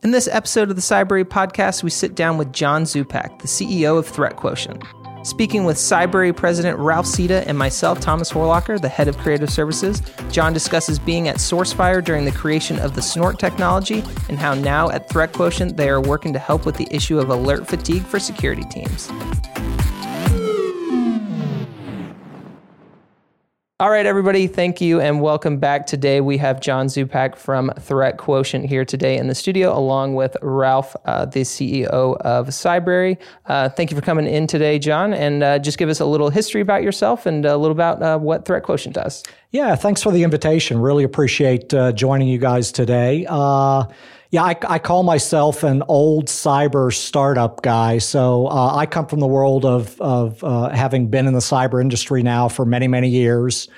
In this episode of the Cybrary podcast, we sit down with John Czupak, the CEO of Threat Quotient. Speaking with Cybrary President Ralph Sita and myself, Thomas Horlacher, the head of creative services, John discusses being at SourceFire during the creation of the Snort technology and how now at Threat Quotient they are working to help with the issue of alert fatigue for security teams. All right, everybody, thank you and welcome back. Today we have John Czupak from Threat Quotient here today in the studio, along with Ralph, uh, the CEO of Cybrary. Uh, thank you for coming in today, John, and uh, just give us a little history about yourself and a little about uh, what Threat Quotient does. Yeah, thanks for the invitation. Really appreciate uh, joining you guys today. Uh, yeah, I, I, call myself an old cyber startup guy. So uh, I come from the world of, of uh, having been in the cyber industry now for many, many years.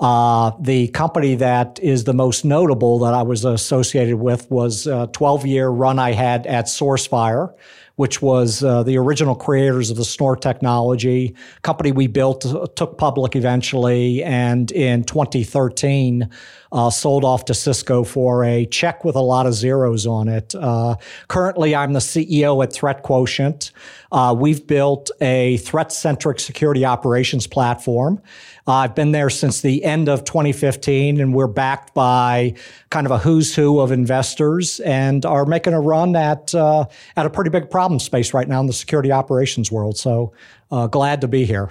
Uh, the company that is the most notable that I was associated with was a 12 year run I had at SourceFire, which was uh, the original creators of the Snort technology. Company we built, uh, took public eventually, and in 2013, uh, sold off to Cisco for a check with a lot of zeros on it. Uh, currently, I'm the CEO at Threat Quotient. Uh, we've built a threat centric security operations platform. Uh, I've been there since the end of 2015, and we're backed by kind of a who's who of investors and are making a run at, uh, at a pretty big problem space right now in the security operations world. So uh, glad to be here.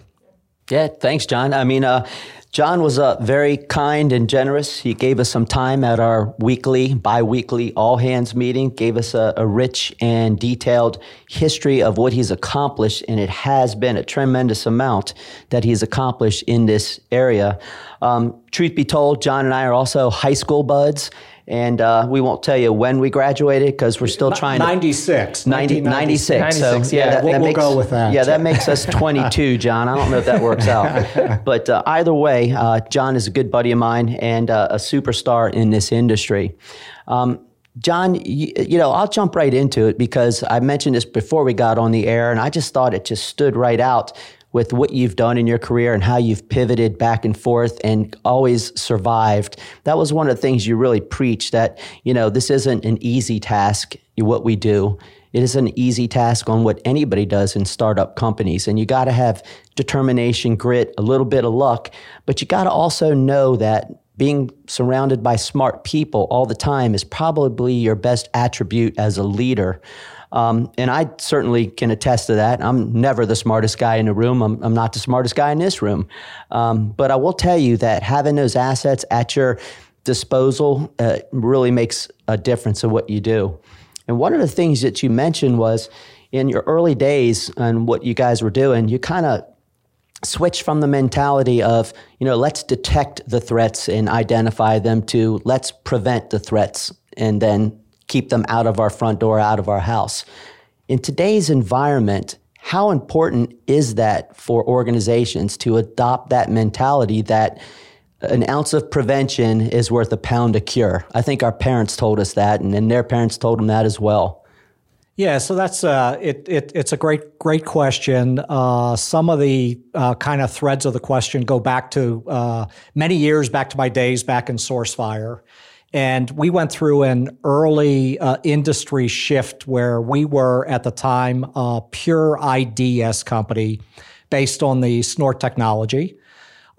Yeah, thanks, John. I mean, uh, John was uh, very kind and generous. He gave us some time at our weekly, bi weekly all hands meeting, gave us a, a, rich and detailed history of what he's accomplished, and it has been a tremendous amount that he's accomplished in this area. Um, truth be told, John and I are also high school buds. And uh, we won't tell you when we graduated because we're still trying 96, to. 90, 96. 96. So, yeah, that, we'll, that makes, we'll go with that. Yeah, that makes us 22, John. I don't know if that works out. but uh, either way, uh, John is a good buddy of mine and uh, a superstar in this industry. Um, John, you, you, know, I'll jump right into it because I mentioned this before we got on the air, and I just thought it just stood right out with what you've done in your career and how you've pivoted back and forth and always survived. That was one of the things you really preached that, you know, this isn't an easy task, what we do. It is an easy task on what anybody does in startup companies. And you got to have determination, grit, a little bit of luck, but you got to also know that being surrounded by smart people all the time is probably your best attribute as a leader. Um, and I certainly can attest to that. I'm never the smartest guy in the room. I'm, I'm not the smartest guy in this room. Um, but I will tell you that having those assets at your disposal uh, really makes a difference in what you do. And one of the things that you mentioned was in your early days and what you guys were doing, you kind of switched from the mentality of, you know, let's detect the threats and identify them to let's prevent the threats and then keep them out of our front door, out of our house. In today's environment, how important is that for organizations to adopt that mentality that an ounce of prevention is worth a pound of cure? I think our parents told us that, and, and their parents told them that as well. Yeah, so that's uh, it, it, It's a great great question. Uh, some of the uh, kind of threads of the question go back to uh, many years back to my days back in SourceFire. And we went through an early uh, industry shift where we were at the time a pure IDS company based on the Snort technology.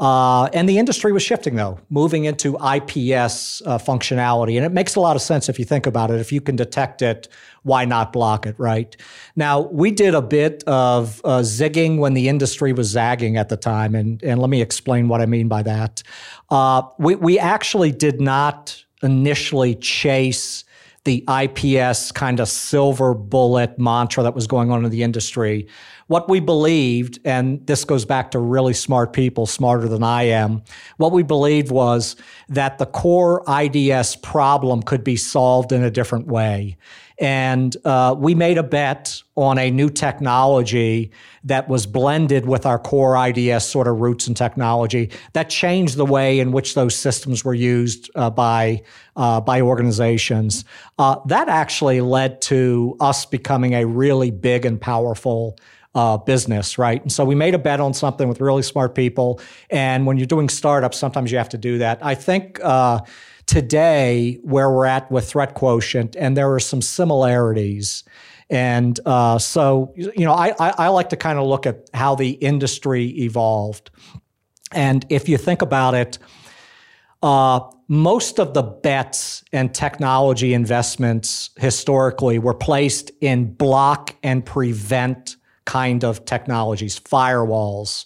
Uh, and the industry was shifting though, moving into IPS uh, functionality. And it makes a lot of sense if you think about it. If you can detect it, why not block it, right? Now, we did a bit of uh, zigging when the industry was zagging at the time. And, and let me explain what I mean by that. Uh, we, we actually did not initially chase the IPS kind of silver bullet mantra that was going on in the industry. What we believed, and this goes back to really smart people, smarter than I am, what we believed was that the core IDS problem could be solved in a different way. And uh, we made a bet on a new technology that was blended with our core IDS sort of roots and technology that changed the way in which those systems were used uh, by uh, by organizations. Uh, that actually led to us becoming a really big and powerful uh, business, right? And so we made a bet on something with really smart people. And when you're doing startups, sometimes you have to do that. I think uh, today where we're at with threat quotient, and there are some similarities. And uh, so, you know, I, I, I like to kind of look at how the industry evolved. And if you think about it, uh, most of the bets and technology investments historically were placed in block and prevent kind of technologies, firewalls,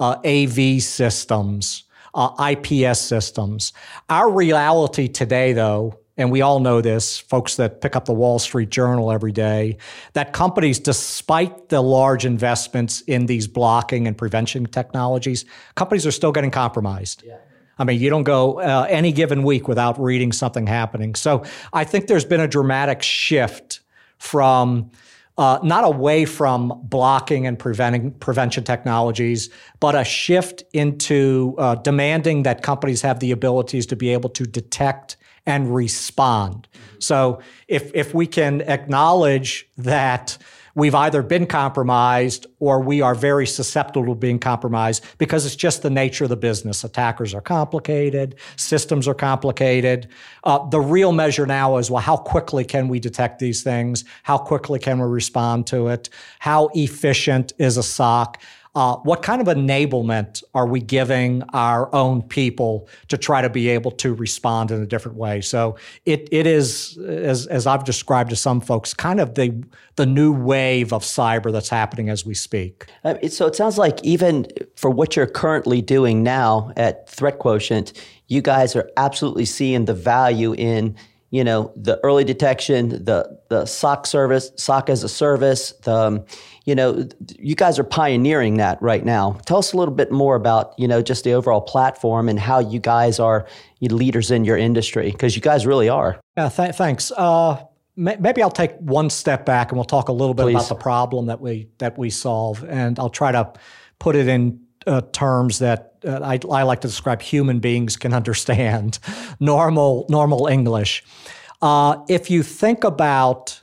uh, AV systems, uh, IPS systems. Our reality today, though, and we all know this, folks that pick up the Wall Street Journal every day, that companies, despite the large investments in these blocking and prevention technologies, companies are still getting compromised. Yeah. I mean, you don't go uh, any given week without reading something happening. So I think there's been a dramatic shift from uh, not away from blocking and preventing prevention technologies, but a shift into uh, demanding that companies have the abilities to be able to detect and respond. So if if we can acknowledge that we've either been compromised or we are very susceptible to being compromised because it's just the nature of the business. Attackers are complicated, systems are complicated. Uh, the real measure now is well, how quickly can we detect these things? How quickly can we respond to it? How efficient is a SOC? Uh, what kind of enablement are we giving our own people to try to be able to respond in a different way? So it it is as as I've described to some folks, kind of the the new wave of cyber that's happening as we speak. Uh, so it sounds like even for what you're currently doing now at Threat Quotient, you guys are absolutely seeing the value in you know the early detection, the the SOC service, SOC as a service. The um, you know you guys are pioneering that right now. Tell us a little bit more about you know just the overall platform and how you guys are leaders in your industry because you guys really are. Yeah, th- thanks. Uh, maybe I'll take one step back and we'll talk a little bit Please. about the problem that we that we solve, and I'll try to put it in uh, terms that uh, I, I, like to describe human beings can understand, normal normal English. Uh, if you think about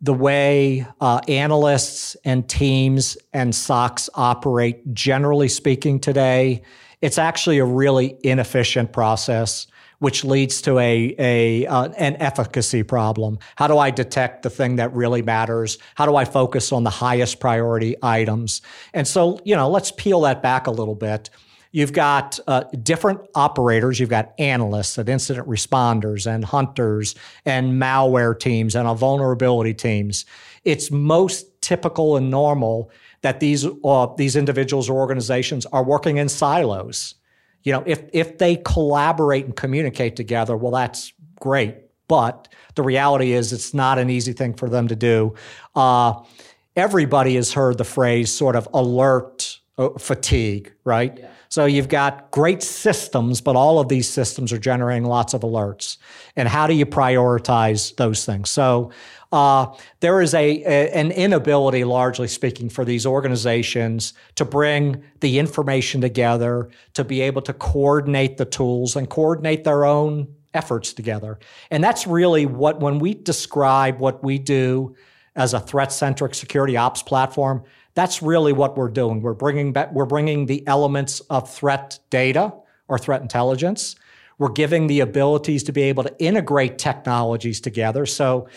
the way uh, analysts and teams and SOCs operate, generally speaking, today, it's actually a really inefficient process which leads to a, a uh, an efficacy problem. How do I detect the thing that really matters? How do I focus on the highest priority items? And so, you know, let's peel that back a little bit. You've got uh, different operators. You've got analysts and incident responders and hunters and malware teams and vulnerability teams. It's most typical and normal that these uh, these individuals or organizations are working in silos you know, if if they collaborate and communicate together, well, that's great. But the reality is, it's not an easy thing for them to do. Uh, everybody has heard the phrase sort of alert uh, fatigue, right? Yeah. So you've got great systems, but all of these systems are generating lots of alerts. And how do you prioritize those things? So uh, there is a, a, an inability, largely speaking, for these organizations to bring the information together, to be able to coordinate the tools and coordinate their own efforts together. And that's really what, when we describe what we do as a threat-centric security ops platform, that's really what we're doing. We're bringing back, we're bringing the elements of threat data or threat intelligence. We're giving the abilities to be able to integrate technologies together. So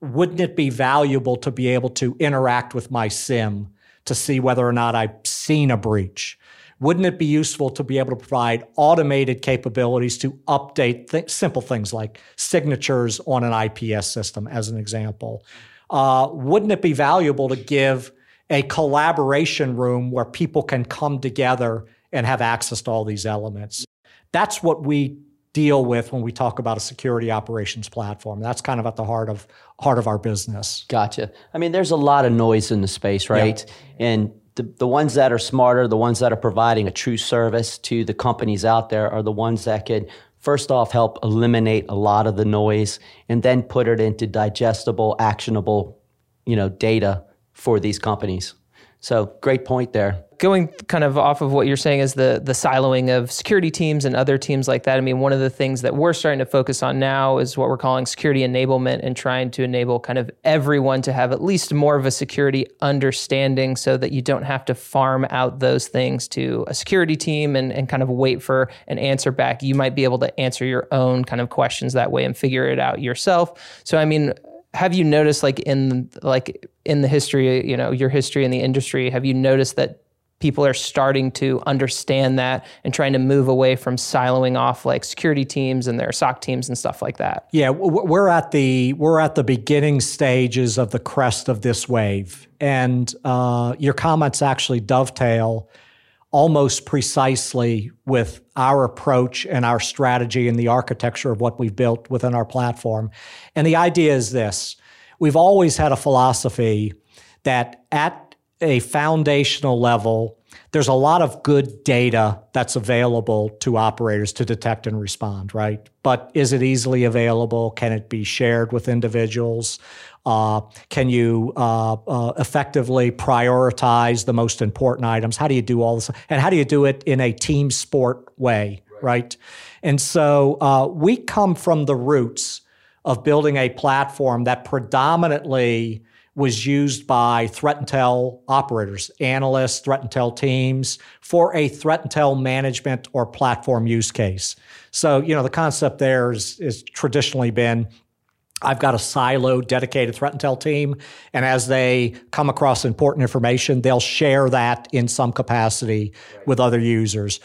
wouldn't it be valuable to be able to interact with my SIEM to see whether or not I've seen a breach? Wouldn't it be useful to be able to provide automated capabilities to update th- simple things like signatures on an IPS system, as an example? Uh, wouldn't it be valuable to give a collaboration room where people can come together and have access to all these elements? That's what we deal with when we talk about a security operations platform. That's kind of at the heart of heart of our business. Gotcha. I mean, there's a lot of noise in the space, right? Yeah. And the, the ones that are smarter, the ones that are providing a true service to the companies out there are the ones that could first off help eliminate a lot of the noise and then put it into digestible, actionable, you know, data for these companies. So great point there. going kind of off of what you're saying is the the siloing of security teams and other teams like that. I mean, one of the things that we're starting to focus on now is what we're calling security enablement and trying to enable kind of everyone to have at least more of a security understanding so that you don't have to farm out those things to a security team and, and kind of wait for an answer back. You might be able to answer your own kind of questions that way and figure it out yourself. So I mean, have you noticed like in like in the history, you know, your history in the industry, have you noticed that people are starting to understand that and trying to move away from siloing off like security teams and their SOC teams and stuff like that. Yeah, we're at the we're at the beginning stages of the crest of this wave, and uh, your comments actually dovetail almost precisely with our approach and our strategy and the architecture of what we've built within our platform. And the idea is this: we've always had a philosophy that at a foundational level, there's a lot of good data that's available to operators to detect and respond, right? But is it easily available? Can it be shared with individuals? Uh, can you uh, uh, effectively prioritize the most important items? How do you do all this? And how do you do it in a team sport way, right? right? And so uh, we come from the roots of building a platform that predominantly was used by threat intel operators, analysts, threat intel teams for a threat intel management or platform use case. So, you know, the concept there is, is traditionally been I've got a siloed, dedicated threat intel team, and as they come across important information, they'll share that in some capacity right. with other users.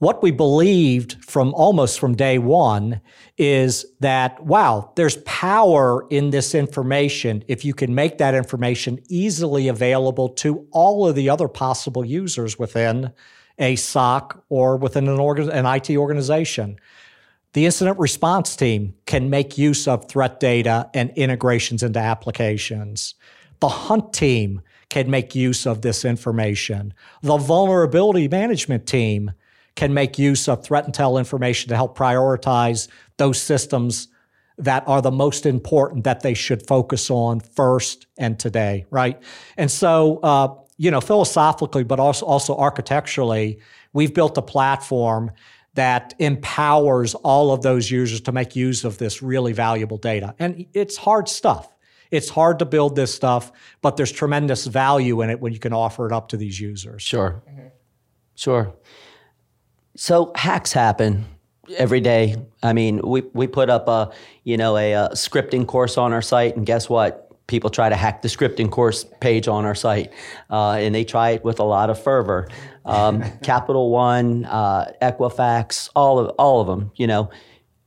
What we believed from almost from day one is that, wow, there's power in this information if you can make that information easily available to all of the other possible users within a SOC or within an, an IT organization. The incident response team can make use of threat data and integrations into applications. The hunt team can make use of this information. The vulnerability management team can make use of threat intel information to help prioritize those systems that are the most important that they should focus on first and today, right? And so, uh, you know, philosophically, but also, also architecturally, we've built a platform that empowers all of those users to make use of this really valuable data. And it's hard stuff. It's hard to build this stuff, but there's tremendous value in it when you can offer it up to these users. Sure. Mm-hmm. Sure. So hacks happen every day. I mean, we, we put up a you know a, a, scripting course on our site, and guess what? People try to hack the scripting course page on our site, uh, and they try it with a lot of fervor. Um, Capital One, uh, Equifax, all of all of them. You know,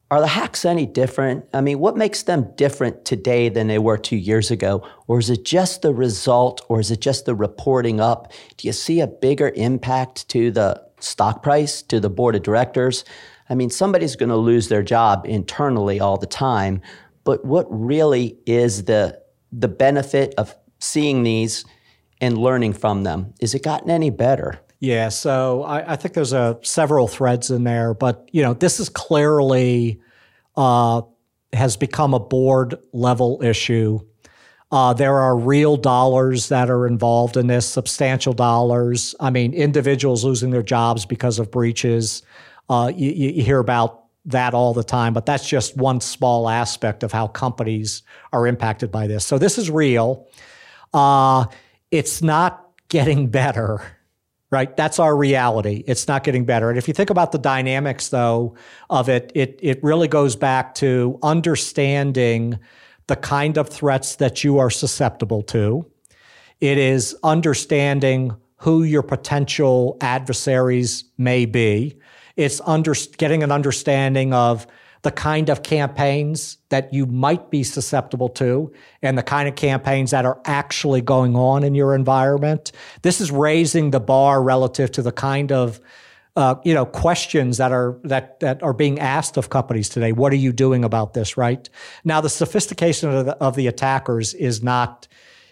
are the hacks any different? I mean, what makes them different today than they were two years ago? Or is it just the result, or is it just the reporting up? Do you see a bigger impact to the stock price to the board of directors. I mean, somebody's going to lose their job internally all the time. But what really is the the benefit of seeing these and learning from them? Is it gotten any better? Yeah, so I, I think there's a several threads in there, but you know, this is clearly uh, has become a board level issue uh, there are real dollars that are involved in this, substantial dollars. I mean, individuals losing their jobs because of breaches. Uh, you, you, hear about that all the time, but that's just one small aspect of how companies are impacted by this. So this is real. Uh, it's not getting better, right? That's our reality. It's not getting better. And if you think about the dynamics, though, of it, it it really goes back to understanding the kind of threats that you are susceptible to. It is understanding who your potential adversaries may be. It's under, getting an understanding of the kind of campaigns that you might be susceptible to and the kind of campaigns that are actually going on in your environment. This is raising the bar relative to the kind of uh, you know questions that are that that are being asked of companies today. What are you doing about this? Right now, the sophistication of the, of the attackers is not.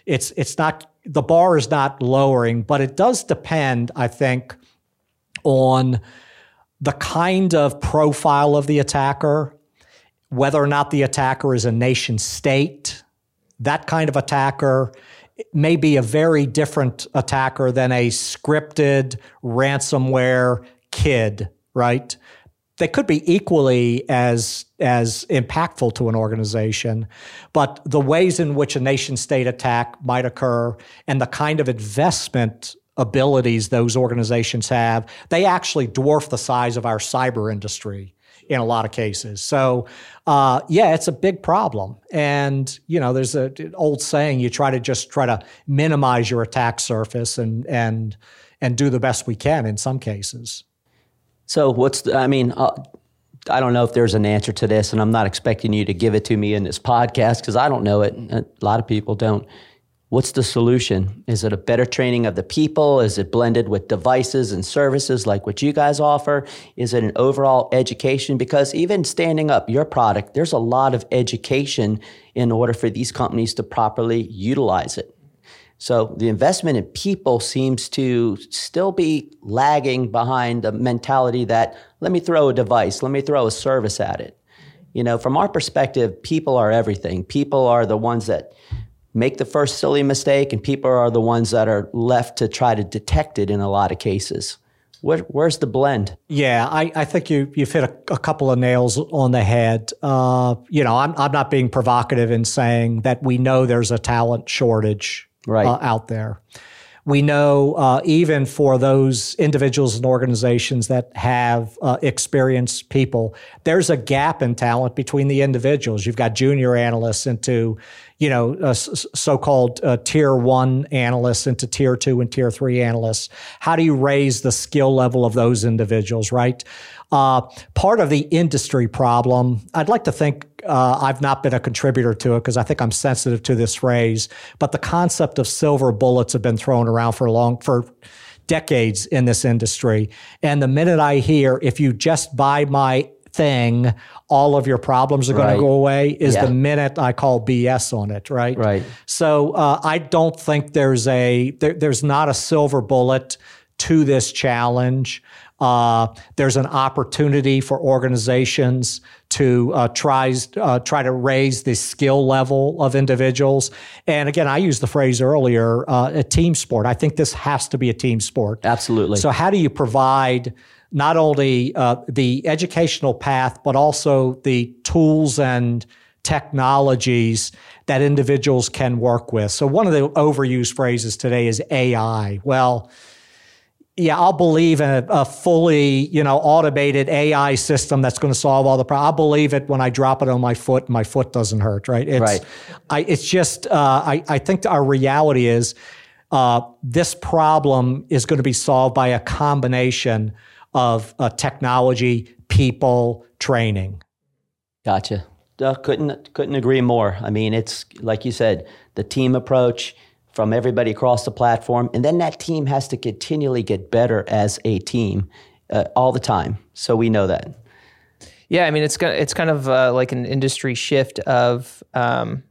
It's it's not the bar is not lowering, but it does depend, I think, on the kind of profile of the attacker, whether or not the attacker is a nation state. That kind of attacker may be a very different attacker than a scripted ransomware kid, right? They could be equally as as impactful to an organization, but the ways in which a nation state attack might occur and the kind of investment abilities those organizations have, they actually dwarf the size of our cyber industry in a lot of cases. So, uh, yeah, it's a big problem. And you know, there's an old saying: you try to just try to minimize your attack surface and and and do the best we can in some cases. So, what's the, I mean? Uh, I don't know if there's an answer to this, and I'm not expecting you to give it to me in this podcast because I don't know it. A lot of people don't. What's the solution? Is it a better training of the people? Is it blended with devices and services like what you guys offer? Is it an overall education? Because even standing up your product, there's a lot of education in order for these companies to properly utilize it. So the investment in people seems to still be lagging behind the mentality that let me throw a device, let me throw a service at it. You know, from our perspective, people are everything. People are the ones that make the first silly mistake, and people are the ones that are left to try to detect it in a lot of cases. Where, where's the blend? Yeah, I, I think you you've hit a, a couple of nails on the head. Uh, you know, I'm I'm not being provocative in saying that we know there's a talent shortage right. uh, out there. We know uh, even for those individuals and organizations that have uh, experienced people, there's a gap in talent between the individuals. You've got junior analysts into, you know, uh, so-called uh, tier one analysts into tier two and tier three analysts. How do you raise the skill level of those individuals, right? Uh, part of the industry problem, I'd like to think uh, I've not been a contributor to it because I think I'm sensitive to this phrase, but the concept of silver bullets have been thrown around for long, for decades in this industry. And the minute I hear, if you just buy my thing, all of your problems are going right. to go away is yeah. the minute I call BS on it, right? Right. So uh, I don't think there's a there, there's not a silver bullet to this challenge. Uh, there's an opportunity for organizations to uh, try uh, try to raise the skill level of individuals. And again, I used the phrase earlier, uh, a team sport. I think this has to be a team sport. Absolutely. So, how do you provide not only uh, the educational path, but also the tools and technologies that individuals can work with? So, one of the overused phrases today is AI. Well yeah, I'll believe in a, a, fully, you know, automated AI system that's going to solve all the problems. I'll believe it when I drop it on my foot and my foot doesn't hurt, right? It's, right. I, it's just, uh, I, I think our reality is uh, this problem is going to be solved by a combination of uh, technology, people, training. Gotcha. Uh, couldn't couldn't agree more. I mean, it's like you said, the team approach from everybody across the platform. And then that team has to continually get better as a team uh, all the time. So we know that. Yeah, I mean, it's kind of, it's kind of uh, like an industry shift of um,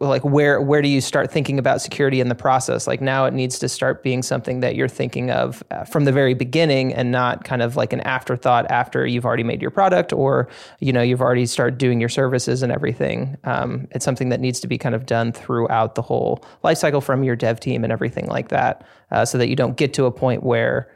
like where where do you start thinking about security in the process? Like now it needs to start being something that you're thinking of uh, from the very beginning and not kind of like an afterthought after you've already made your product or you know you've already started doing your services and everything. Um, it's something that needs to be kind of done throughout the whole life cycle from your dev team and everything like that uh, so that you don't get to a point where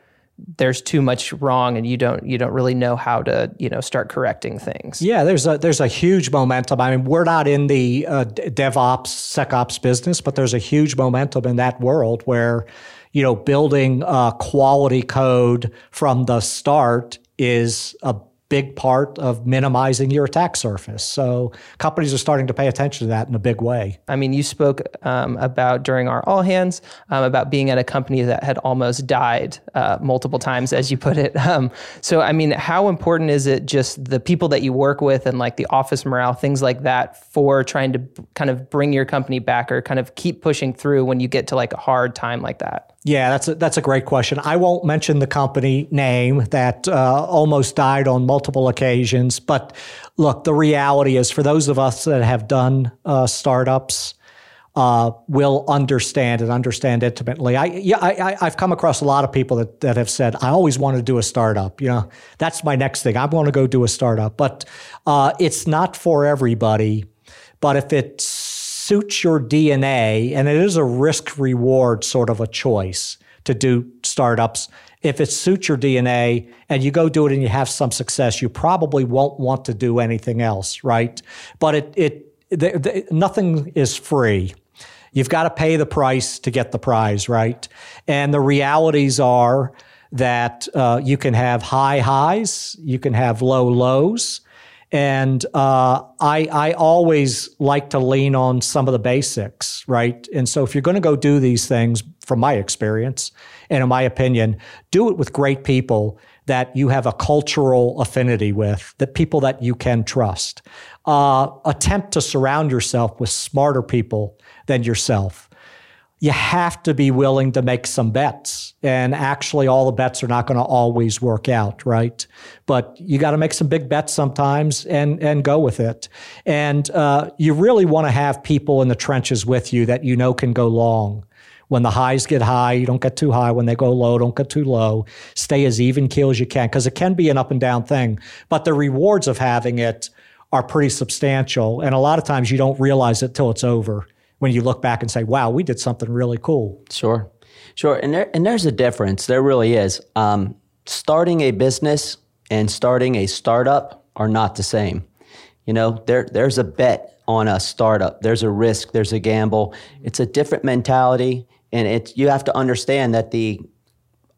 there's too much wrong and you don't you don't really know how to you know start correcting things. Yeah there's a there's a huge momentum. I mean we're not in the uh, devops secops business but there's a huge momentum in that world where you know building uh, quality code from the start is a big part of minimizing your attack surface. So companies are starting to pay attention to that in a big way. I mean, you spoke um, about during our all hands um, about being at a company that had almost died uh, multiple times, as you put it. Um, so, I mean, how important is it just the people that you work with and like the office morale, things like that, for trying to kind of bring your company back or kind of keep pushing through when you get to like a hard time like that? Yeah, that's a, that's a great question. I won't mention the company name that uh, almost died on multiple occasions, but look, the reality is for those of us that have done uh, startups, uh, will understand and understand intimately. I yeah, I, have come across a lot of people that that have said, "I always want to do a startup." You know, that's my next thing. I want to go do a startup, but uh, it's not for everybody. But if it's suits your DNA, and it is a risk reward sort of a choice to do startups. If it suits your DNA and you go do it and you have some success, you probably won't want to do anything else, right? But it, it, nothing is free. You've got to pay the price to get the prize, right? And the realities are that uh, you can have high highs, you can have low lows. And uh, I, I always like to lean on some of the basics, right? And so if you're going to go do these things, from my experience and in my opinion, do it with great people that you have a cultural affinity with, that people that you can trust. Uh, attempt to surround yourself with smarter people than yourself you have to be willing to make some bets. And actually, all the bets are not going to always work out, right? But you got to make some big bets sometimes and, and go with it. And uh, you really want to have people in the trenches with you that you know can go long. When the highs get high, you don't get too high. When they go low, don't get too low. Stay as even keel as you can because it can be an up and down thing. But the rewards of having it are pretty substantial. And a lot of times you don't realize it till it's over when you look back and say, wow, we did something really cool. Sure. Sure. And there and there's a difference. There really is. Um, starting a business and starting a startup are not the same. You know, there there's a bet on a startup. There's a risk, there's a gamble. It's a different mentality. And it's you have to understand that the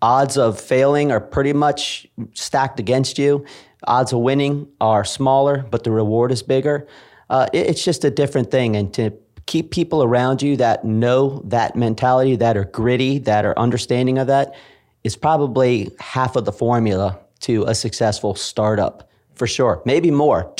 odds of failing are pretty much stacked against you. Odds of winning are smaller, but the reward is bigger. Uh, it, it's just a different thing. And to keep people around you that know that mentality, that are gritty, that are understanding of that, is probably half of the formula to a successful startup for sure. Maybe more.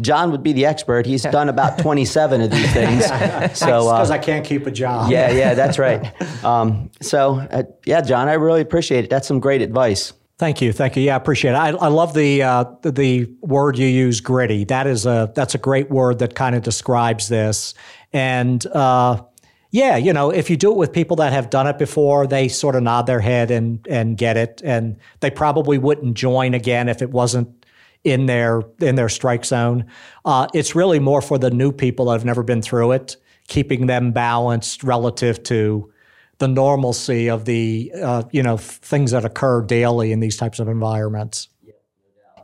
John would be the expert. He's done about 27 of these things. So because uh, I can't keep a job. Yeah, yeah, that's right. Um, so uh, yeah, John, I really appreciate it. That's some great advice. Thank you, thank you. Yeah, I appreciate it. I, I love the, uh, the, the word you use, gritty. That is a that's a great word that kind of describes this. And uh, yeah, you know, if you do it with people that have done it before, they sort of nod their head and and get it, and they probably wouldn't join again if it wasn't in their in their strike zone. Uh, it's really more for the new people that have never been through it, keeping them balanced relative to the normalcy of the uh, you know things that occur daily in these types of environments.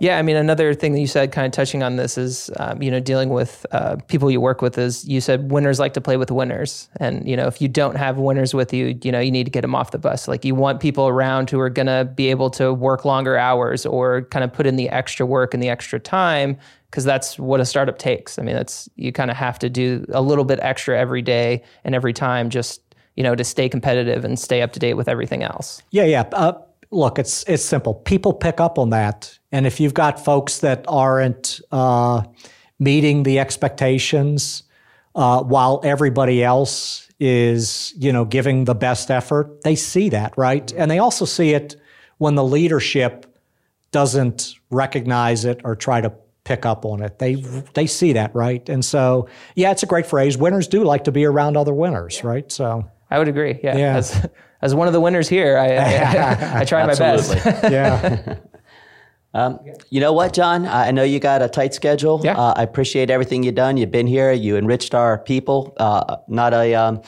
Yeah, I mean, another thing that you said, kind of touching on this, is um, you know dealing with uh, people you work with. Is you said winners like to play with winners, and you know if you don't have winners with you, you know you need to get them off the bus. Like you want people around who are to be able to work longer hours or kind of put in the extra work and the extra time because that's what a startup takes. I mean, that's you kind of have to do a little bit extra every day and every time just you know to stay competitive and stay up to date with everything else. Yeah, yeah. Uh, look, it's it's simple. People pick up on that, and if you've got folks that aren't uh, meeting the expectations, uh, while everybody else is, you know, giving the best effort, they see that, right? And they also see it when the leadership doesn't recognize it or try to pick up on it. They they see that, right? And so, yeah, it's a great phrase. Winners do like to be around other winners, yeah. right? So I would agree. Yeah. yeah. As, as one of the winners here, I, I, I try my best. yeah. Um, you know what, John? I know you got a tight schedule. Yeah. Uh, I appreciate everything you've done. You've been here. You enriched our people. Uh, not a um,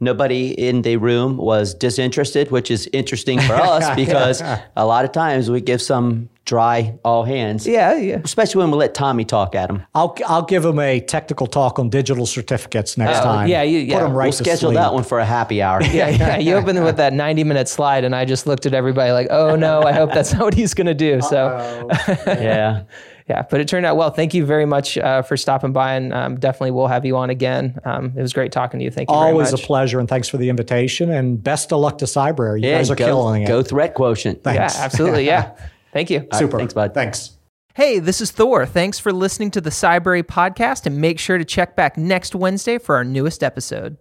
nobody in the room was disinterested, which is interesting for us because a lot of times we give some dry all hands. Yeah, yeah. Especially when we let Tommy talk at him. I'll I'll give him a technical talk on digital certificates next uh, time. Yeah, you, yeah. Put him right we'll schedule sleep. that one for a happy hour. yeah, yeah. You opened with that 90 minute slide, and I just looked at everybody like, oh no, I hope that's not what he's going to do. So, yeah. Yeah, but it turned out well. Thank you very much uh, for stopping by, and um, definitely we'll have you on again. Um, it was great talking to you. Thank you. Always a pleasure, and thanks for the invitation. And best of luck to Cybrary. You yeah, guys are go, killing it. Go threat quotient. Thanks. Yeah, absolutely. Yeah. Thank you. Super. Right, thanks, bud. Thanks. Hey, this is Thor. Thanks for listening to the Cybrary podcast, and make sure to check back next Wednesday for our newest episode.